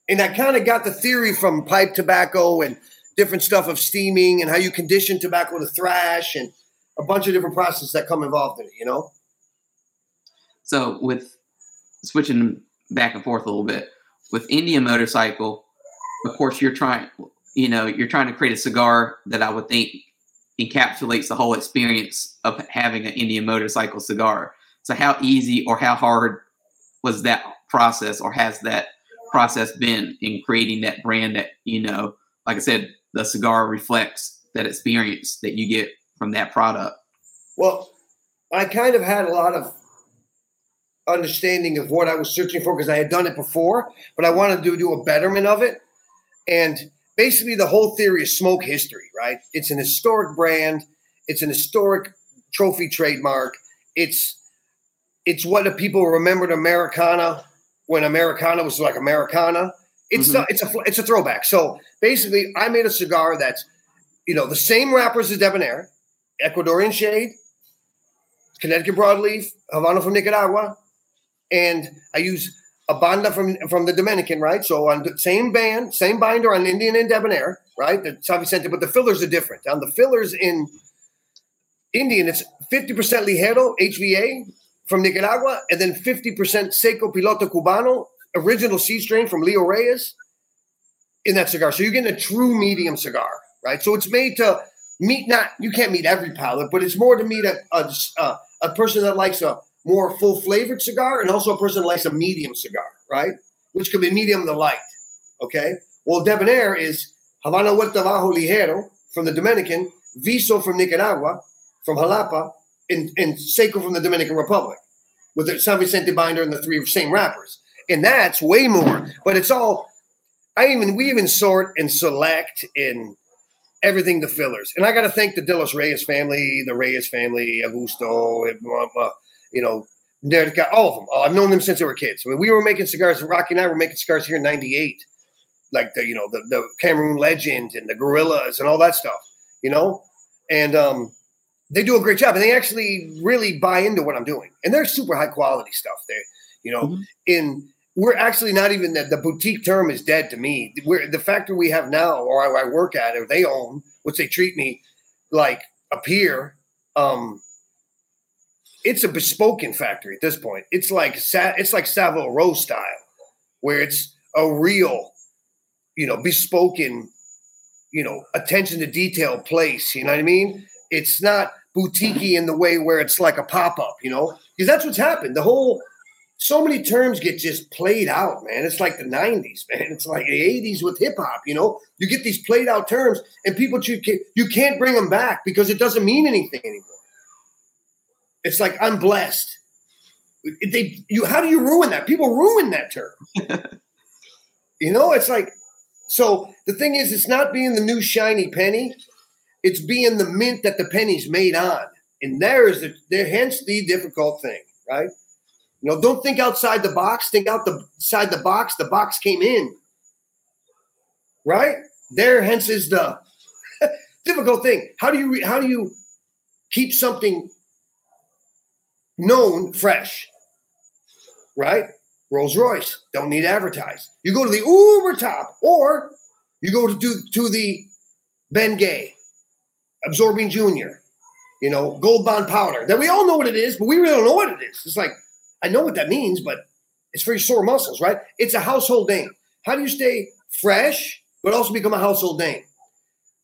And I kind of got the theory from pipe tobacco and different stuff of steaming and how you condition tobacco to thrash and a bunch of different processes that come involved in it, you know?
So with switching back and forth a little bit, with Indian motorcycle, of course you're trying you know, you're trying to create a cigar that I would think encapsulates the whole experience of having an Indian motorcycle cigar. So how easy or how hard was that process or has that process been in creating that brand that, you know, like I said, the cigar reflects that experience that you get from that product?
Well, I kind of had a lot of understanding of what I was searching for because I had done it before, but I wanted to do a betterment of it. And basically, the whole theory is smoke history, right? It's an historic brand, it's an historic trophy trademark. It's it's what the people remembered Americana when Americana was like Americana. It's mm-hmm. a, it's a it's a throwback. So basically, I made a cigar that's you know the same wrappers as Debonaire, Ecuadorian shade, Connecticut broadleaf, Havana from Nicaragua, and I use a banda from from the Dominican, right? So on the same band, same binder on Indian and Debonaire, right? The San Vicente, but the fillers are different. On the fillers in Indian, it's 50% Ligero HVA, from Nicaragua, and then 50% Seco Piloto Cubano, original seed strain from Leo Reyes in that cigar. So you're getting a true medium cigar, right? So it's made to meet not you can't meet every palate, but it's more to meet a a, a, a person that likes a more full flavored cigar and also a person that likes a medium cigar, right? Which could be medium to light. Okay. Well, Debonaire is Havana Huerta Bajo Ligero from the Dominican, Viso from Nicaragua, from Jalapa, and, and Seco from the Dominican Republic with the San Vicente binder and the three same wrappers. and that's way more. But it's all. I even we even sort and select in everything the fillers, and I got to thank the De Los Reyes family, the Reyes family, Augusto, uh, you know, all of them. I've known them since they were kids. Mean, we were making cigars. Rocky and I were making cigars here in '98, like the you know the the Cameroon Legend and the Gorillas and all that stuff. You know, and um, they do a great job, and they actually really buy into what I'm doing, and they're super high quality stuff. They, you know, mm-hmm. in we're actually not even that the, boutique term is dead to me. We're the factory we have now, or I, I work at, or they own, which they treat me like a peer. Um, it's a bespoken factory at this point. It's like it's like Savile Row style, where it's a real, you know, bespoken, you know, attention to detail place. You know what I mean? It's not boutiquey in the way where it's like a pop up. You know, because that's what's happened. The whole so many terms get just played out, man. It's like the 90s, man. It's like the 80s with hip hop, you know? You get these played out terms and people you can't, you can't bring them back because it doesn't mean anything anymore. It's like I'm blessed. They you how do you ruin that? People ruin that term. you know, it's like so the thing is it's not being the new shiny penny, it's being the mint that the penny's made on. And there is the there hence the difficult thing, right? You know, don't think outside the box, think out the side the box. The box came in. Right? There hence is the difficult thing. How do you how do you keep something known fresh, right? Rolls Royce don't need to advertise. You go to the Uber top, or you go to to the Bengay, Absorbine Junior, you know, Gold Bond powder. That we all know what it is, but we really don't know what it is. It's like I know what that means, but it's for your sore muscles, right? It's a household name. How do you stay fresh but also become a household name?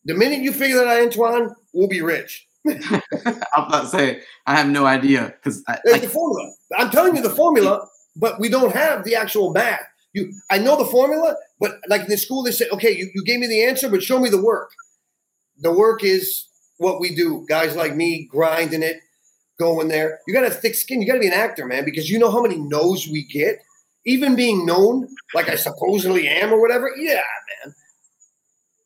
The minute you figure that out, Antoine, we'll be rich.
I'm about to say I have no idea because
like, the formula. I'm telling you the formula, but we don't have the actual math. You, I know the formula, but like in the school, they said, okay, you, you gave me the answer, but show me the work. The work is what we do. Guys like me grinding it, going there. You got a thick skin. You got to be an actor, man, because you know how many no's we get. Even being known, like I supposedly am or whatever. Yeah, man.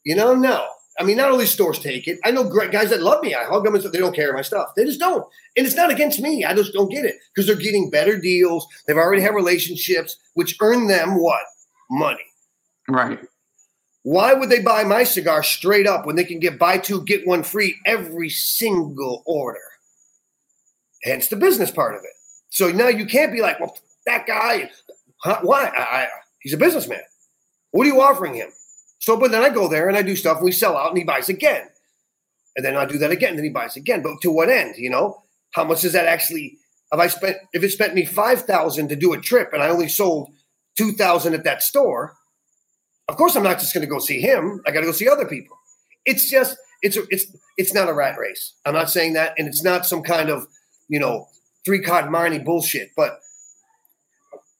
You know, no. I mean, not only stores take it. I know guys that love me. I hug them and they don't care my stuff. They just don't. And it's not against me. I just don't get it because they're getting better deals. They've already had relationships, which earn them what? Money.
Right.
Why would they buy my cigar straight up when they can get buy two, get one free every single order? Hence the business part of it. So now you can't be like, well, that guy, huh, why? I, I, he's a businessman. What are you offering him? So, but then I go there and I do stuff and we sell out and he buys again. And then I do that again, then he buys again. But to what end? You know, how much does that actually if I spent if it spent me five thousand to do a trip and I only sold two thousand at that store, of course I'm not just gonna go see him. I gotta go see other people. It's just it's a, it's it's not a rat race. I'm not saying that, and it's not some kind of, you know, three card money bullshit. But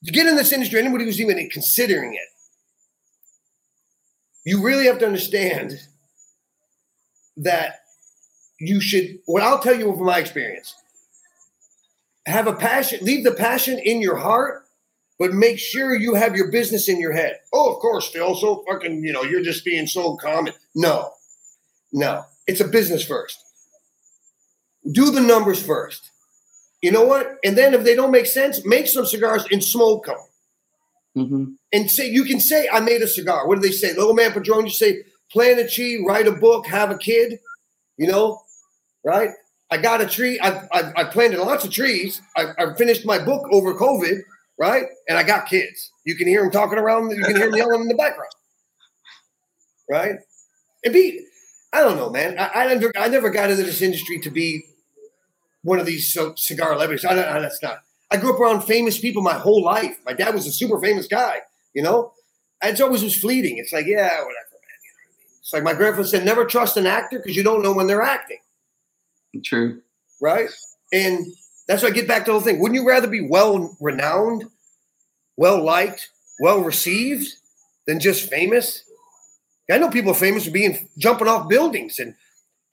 to get in this industry, anybody who's even considering it, you really have to understand that you should, what I'll tell you from my experience, have a passion, leave the passion in your heart, but make sure you have your business in your head. Oh, of course, Phil. So fucking, you know, you're just being so common. No, no, it's a business first. Do the numbers first. You know what? And then if they don't make sense, make some cigars and smoke them. Mm-hmm. And say you can say I made a cigar. What do they say? Little man Padron, you say plant a tree, write a book, have a kid. You know, right? I got a tree. I've, I, I planted lots of trees. I, I, finished my book over COVID, right? And I got kids. You can hear them talking around. You can hear them yelling in the background, right? And be, I don't know, man. I, I never, I never got into this industry to be one of these cigar levies. I, I, that's not. I grew up around famous people my whole life. My dad was a super famous guy, you know? It's always was fleeting. It's like, yeah, whatever, man. You know what I mean? It's like my grandfather said, never trust an actor because you don't know when they're acting.
True.
Right? And that's why I get back to the whole thing. Wouldn't you rather be well renowned, well liked, well received than just famous? I know people are famous for being jumping off buildings and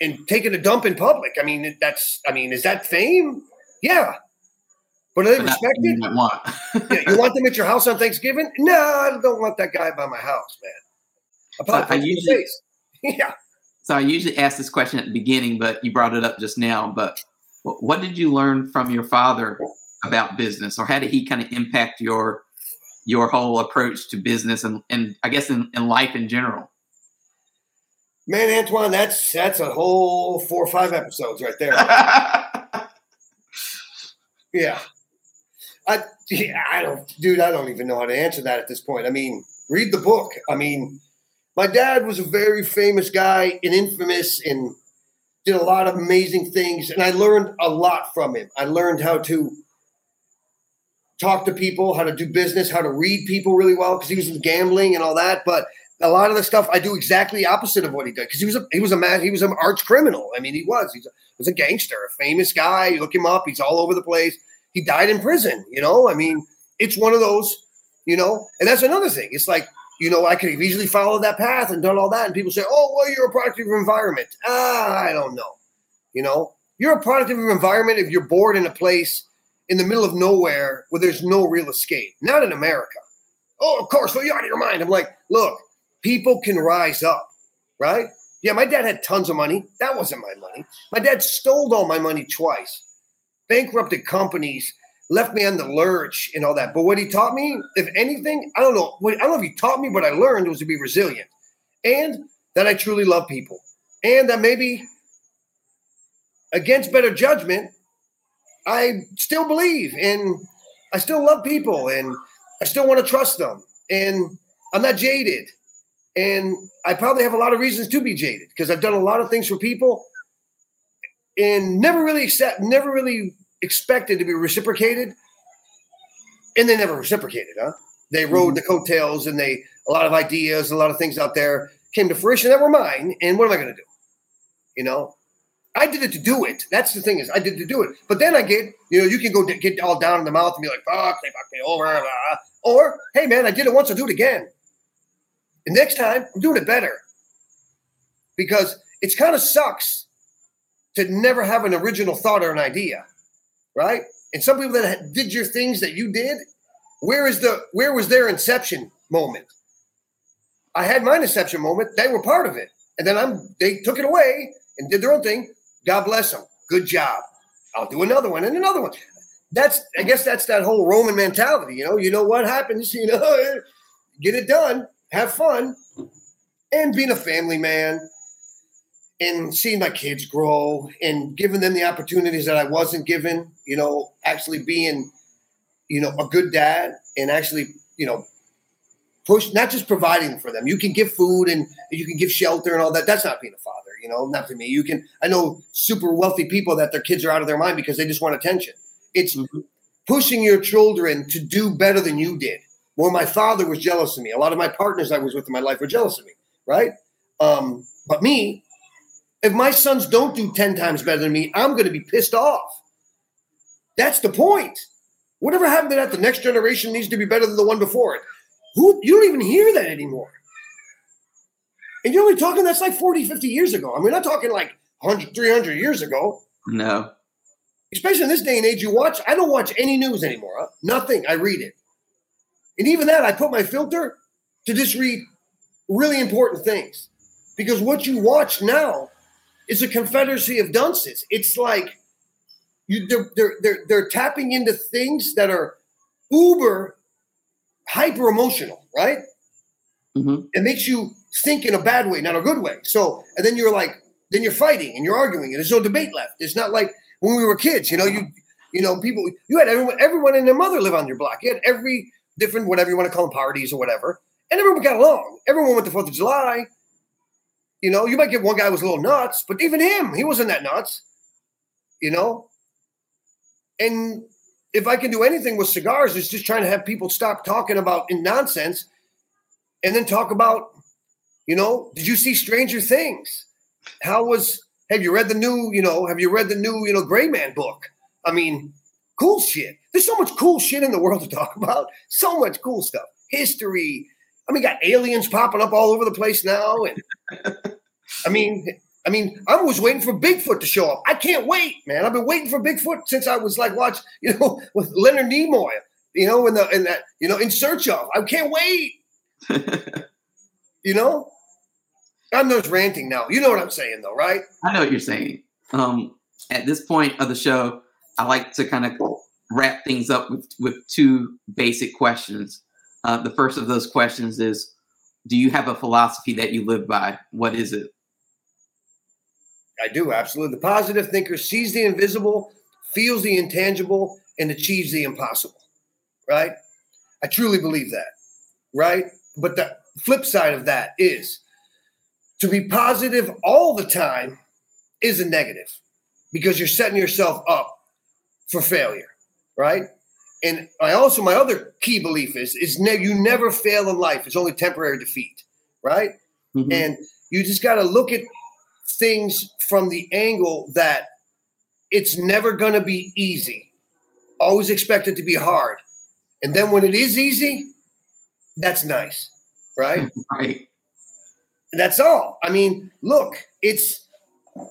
and taking a dump in public. I mean, that's I mean, is that fame? Yeah. But are they but respected? You want. yeah, you want them at your house on Thanksgiving? No, I don't want that guy by my house, man.
So I usually, yeah. So I usually ask this question at the beginning, but you brought it up just now. But what did you learn from your father about business, or how did he kind of impact your your whole approach to business and, and I guess in, in life in general?
Man, Antoine, that's that's a whole four or five episodes right there. yeah. I yeah, I don't dude, I don't even know how to answer that at this point. I mean, read the book. I mean, my dad was a very famous guy and infamous and did a lot of amazing things and I learned a lot from him. I learned how to talk to people, how to do business, how to read people really well because he was in gambling and all that. But a lot of the stuff I do exactly opposite of what he did because he was a he was a man he was an arch criminal. I mean, he was he was a gangster, a famous guy. You look him up; he's all over the place. He died in prison. You know, I mean, it's one of those. You know, and that's another thing. It's like you know, I could have easily followed that path and done all that, and people say, "Oh, well, you're a product of your environment." Ah, I don't know. You know, you're a product of your environment if you're bored in a place in the middle of nowhere where there's no real escape. Not in America. Oh, of course. Well, you're out of your mind. I'm like, look, people can rise up, right? Yeah, my dad had tons of money. That wasn't my money. My dad stole all my money twice, bankrupted companies, left me on the lurch and all that. But what he taught me, if anything, I don't know. I don't know if he taught me, but I learned was to be resilient and that I truly love people and that maybe against better judgment, I still believe and I still love people and I still want to trust them. And I'm not jaded. And I probably have a lot of reasons to be jaded because I've done a lot of things for people and never really accept, never really expected to be reciprocated. And they never reciprocated, huh? They rode mm-hmm. the coattails and they, a lot of ideas, a lot of things out there came to fruition that were mine. And what am I going to do? You know, I did it to do it. That's the thing is, I did it to do it. But then I get, you know, you can go get all down in the mouth and be like, "Fuck, they fucked me over," blah, blah. or, "Hey, man, I did it once. I'll do it again." And next time, I'm doing it better because it's kind of sucks to never have an original thought or an idea, right? And some people that did your things that you did, where is the where was their inception moment? I had my inception moment. They were part of it, and then I'm they took it away and did their own thing. God bless them. Good job. I'll do another one and another one. That's I guess that's that whole Roman mentality. You know, you know what happens. You know, get it done, have fun, and being a family man, and seeing my kids grow, and giving them the opportunities that I wasn't given. You know, actually being, you know, a good dad, and actually, you know, push not just providing for them. You can give food and you can give shelter and all that. That's not being a father you know, not to me. You can, I know super wealthy people that their kids are out of their mind because they just want attention. It's mm-hmm. pushing your children to do better than you did. Well, my father was jealous of me. A lot of my partners I was with in my life were jealous of me, right? Um, but me, if my sons don't do 10 times better than me, I'm going to be pissed off. That's the point. Whatever happened to that, the next generation needs to be better than the one before it. Who you don't even hear that anymore. And you're only talking that's like 40, 50 years ago. I mean, we're not talking like 100, 300 years ago.
No.
Especially in this day and age, you watch, I don't watch any news anymore. Huh? Nothing. I read it. And even that, I put my filter to just read really important things. Because what you watch now is a confederacy of dunces. It's like you they're, they're, they're, they're tapping into things that are uber hyper emotional, right? Mm-hmm. It makes you think in a bad way, not a good way. So, and then you're like, then you're fighting and you're arguing, and there's no debate left. It's not like when we were kids, you know, you, you know, people, you had everyone, everyone and their mother live on your block. You had every different, whatever you want to call them, parties or whatever, and everyone got along. Everyone went to Fourth of July. You know, you might get one guy was a little nuts, but even him, he wasn't that nuts. You know, and if I can do anything with cigars, it's just trying to have people stop talking about nonsense and then talk about, you know, did you see Stranger Things? How was have you read the new, you know, have you read the new, you know, Gray Man book? I mean, cool shit. There's so much cool shit in the world to talk about. So much cool stuff. History. I mean, got aliens popping up all over the place now. And I mean, I mean, I was waiting for Bigfoot to show up. I can't wait, man. I've been waiting for Bigfoot since I was like watch, you know, with Leonard Nimoy, you know, in the in that, you know, in search of. I can't wait. you know? I'm just ranting now. You know what I'm saying though, right?
I know what you're saying. Um, at this point of the show, I like to kind of wrap things up with, with two basic questions. Uh, the first of those questions is Do you have a philosophy that you live by? What is it?
I do, absolutely. The positive thinker sees the invisible, feels the intangible, and achieves the impossible, right? I truly believe that, right? But the flip side of that is to be positive all the time is a negative because you're setting yourself up for failure, right? And I also my other key belief is is ne- you never fail in life. It's only temporary defeat, right? Mm-hmm. And you just got to look at things from the angle that it's never going to be easy. Always expect it to be hard. And then when it is easy, that's nice, right?
Right.
That's all. I mean, look, it's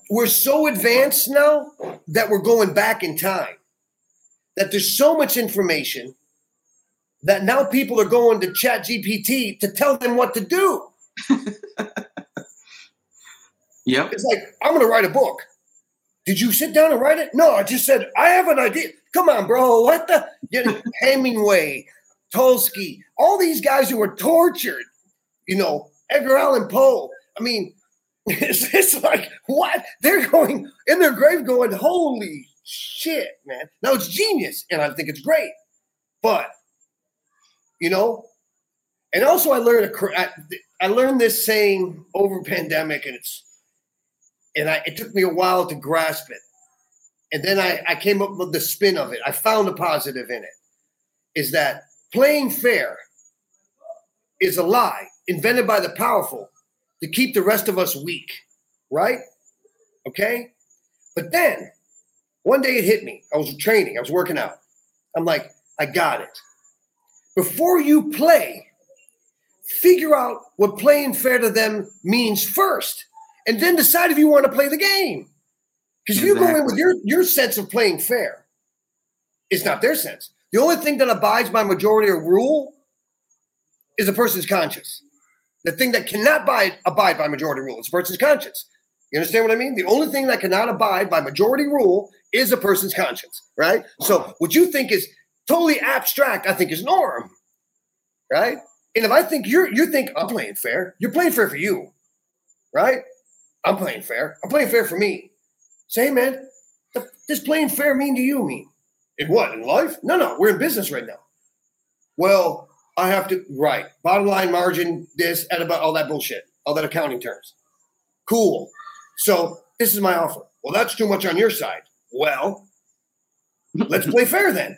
we're so advanced now that we're going back in time. That there's so much information that now people are going to Chat GPT to tell them what to do.
yep.
It's like, I'm going to write a book. Did you sit down and write it? No, I just said, I have an idea. Come on, bro. What the? You know, Hemingway, Tolsky, all these guys who were tortured, you know, Edgar Allan Poe. I mean, it's, it's like what they're going in their grave, going, "Holy shit, man!" Now it's genius, and I think it's great, but you know, and also I learned a, I learned this saying over pandemic, and it's and I, it took me a while to grasp it, and then I, I came up with the spin of it. I found a positive in it. Is that playing fair is a lie invented by the powerful to keep the rest of us weak, right? Okay. But then one day it hit me. I was training, I was working out. I'm like, I got it. Before you play, figure out what playing fair to them means first, and then decide if you want to play the game. Because exactly. you go in with your, your sense of playing fair, it's not their sense. The only thing that abides by majority or rule is a person's conscience. The thing that cannot abide, abide by majority rule is a person's conscience. You understand what I mean? The only thing that cannot abide by majority rule is a person's conscience, right? So what you think is totally abstract, I think is norm, right? And if I think you're you think I'm playing fair, you're playing fair for you, right? I'm playing fair. I'm playing fair for me. Say, man, does playing fair mean to you mean? In what? In life? No, no, we're in business right now. Well, I have to right bottom line margin this and about all that bullshit, all that accounting terms. Cool. So this is my offer. Well, that's too much on your side. Well, let's play fair then.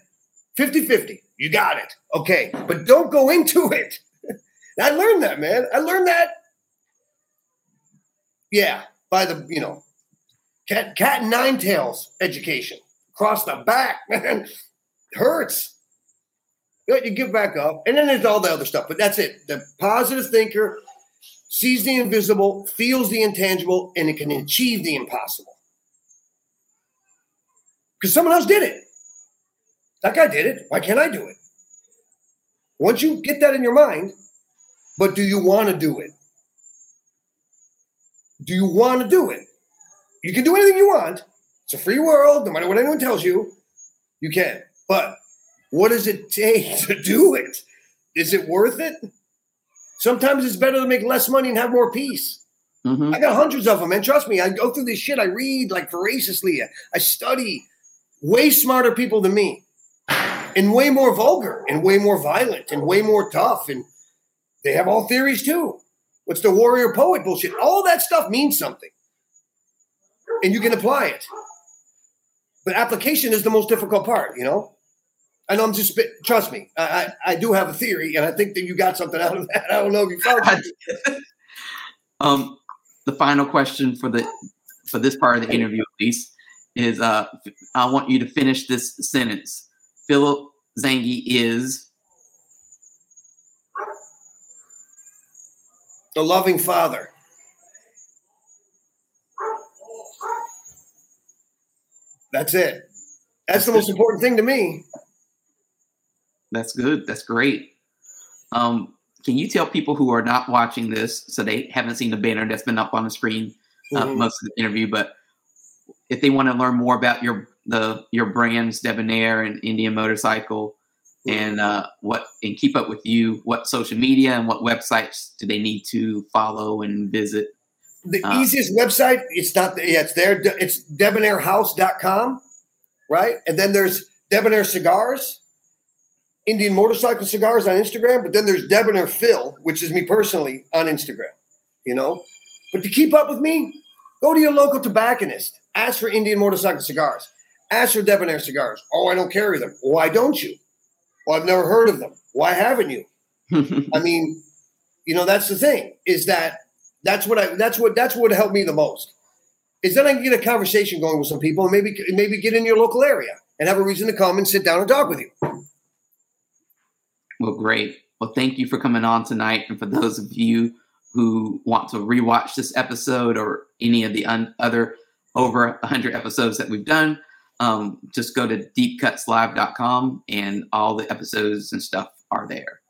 50-50. You got it. Okay. But don't go into it. I learned that, man. I learned that. Yeah, by the, you know, cat cat and nine tails education. Across the back, man. Hurts you give back up, and then there's all the other stuff. But that's it. The positive thinker sees the invisible, feels the intangible, and it can achieve the impossible. Because someone else did it. That guy did it. Why can't I do it? Once you get that in your mind, but do you want to do it? Do you want to do it? You can do anything you want. It's a free world. No matter what anyone tells you, you can. But what does it take to do it? Is it worth it? Sometimes it's better to make less money and have more peace. Mm-hmm. I got hundreds of them, and trust me, I go through this shit. I read like voraciously. I study way smarter people than me, and way more vulgar, and way more violent, and way more tough. And they have all theories too. What's the warrior poet bullshit? All that stuff means something, and you can apply it. But application is the most difficult part, you know. I know I'm just trust me. I, I, I do have a theory, and I think that you got something out of that. I don't know if you found it.
um, the final question for the for this part of the interview, at least, is uh, I want you to finish this sentence. Philip Zanghi is
the loving father That's it. That's the most important thing to me.
That's good. That's great. Um, can you tell people who are not watching this, so they haven't seen the banner that's been up on the screen uh, mm-hmm. most of the interview, but if they want to learn more about your the your brands, Debonaire and Indian Motorcycle, and uh, what and keep up with you, what social media and what websites do they need to follow and visit?
The uh, easiest website, it's not, yeah, it's there. It's debonairehouse.com, right? And then there's Debonaire Cigars, Indian Motorcycle Cigars on Instagram, but then there's Debonaire Phil, which is me personally on Instagram, you know? But to keep up with me, go to your local tobacconist, ask for Indian Motorcycle Cigars, ask for Debonaire Cigars. Oh, I don't carry them. Why don't you? Well, I've never heard of them. Why haven't you? I mean, you know, that's the thing is that that's what I that's what that's what helped me the most. Is then I can get a conversation going with some people and maybe maybe get in your local area and have a reason to come and sit down and talk with you.
Well, great. Well, thank you for coming on tonight, and for those of you who want to rewatch this episode or any of the un- other over 100 episodes that we've done, um, just go to deepcutslive.com and all the episodes and stuff are there.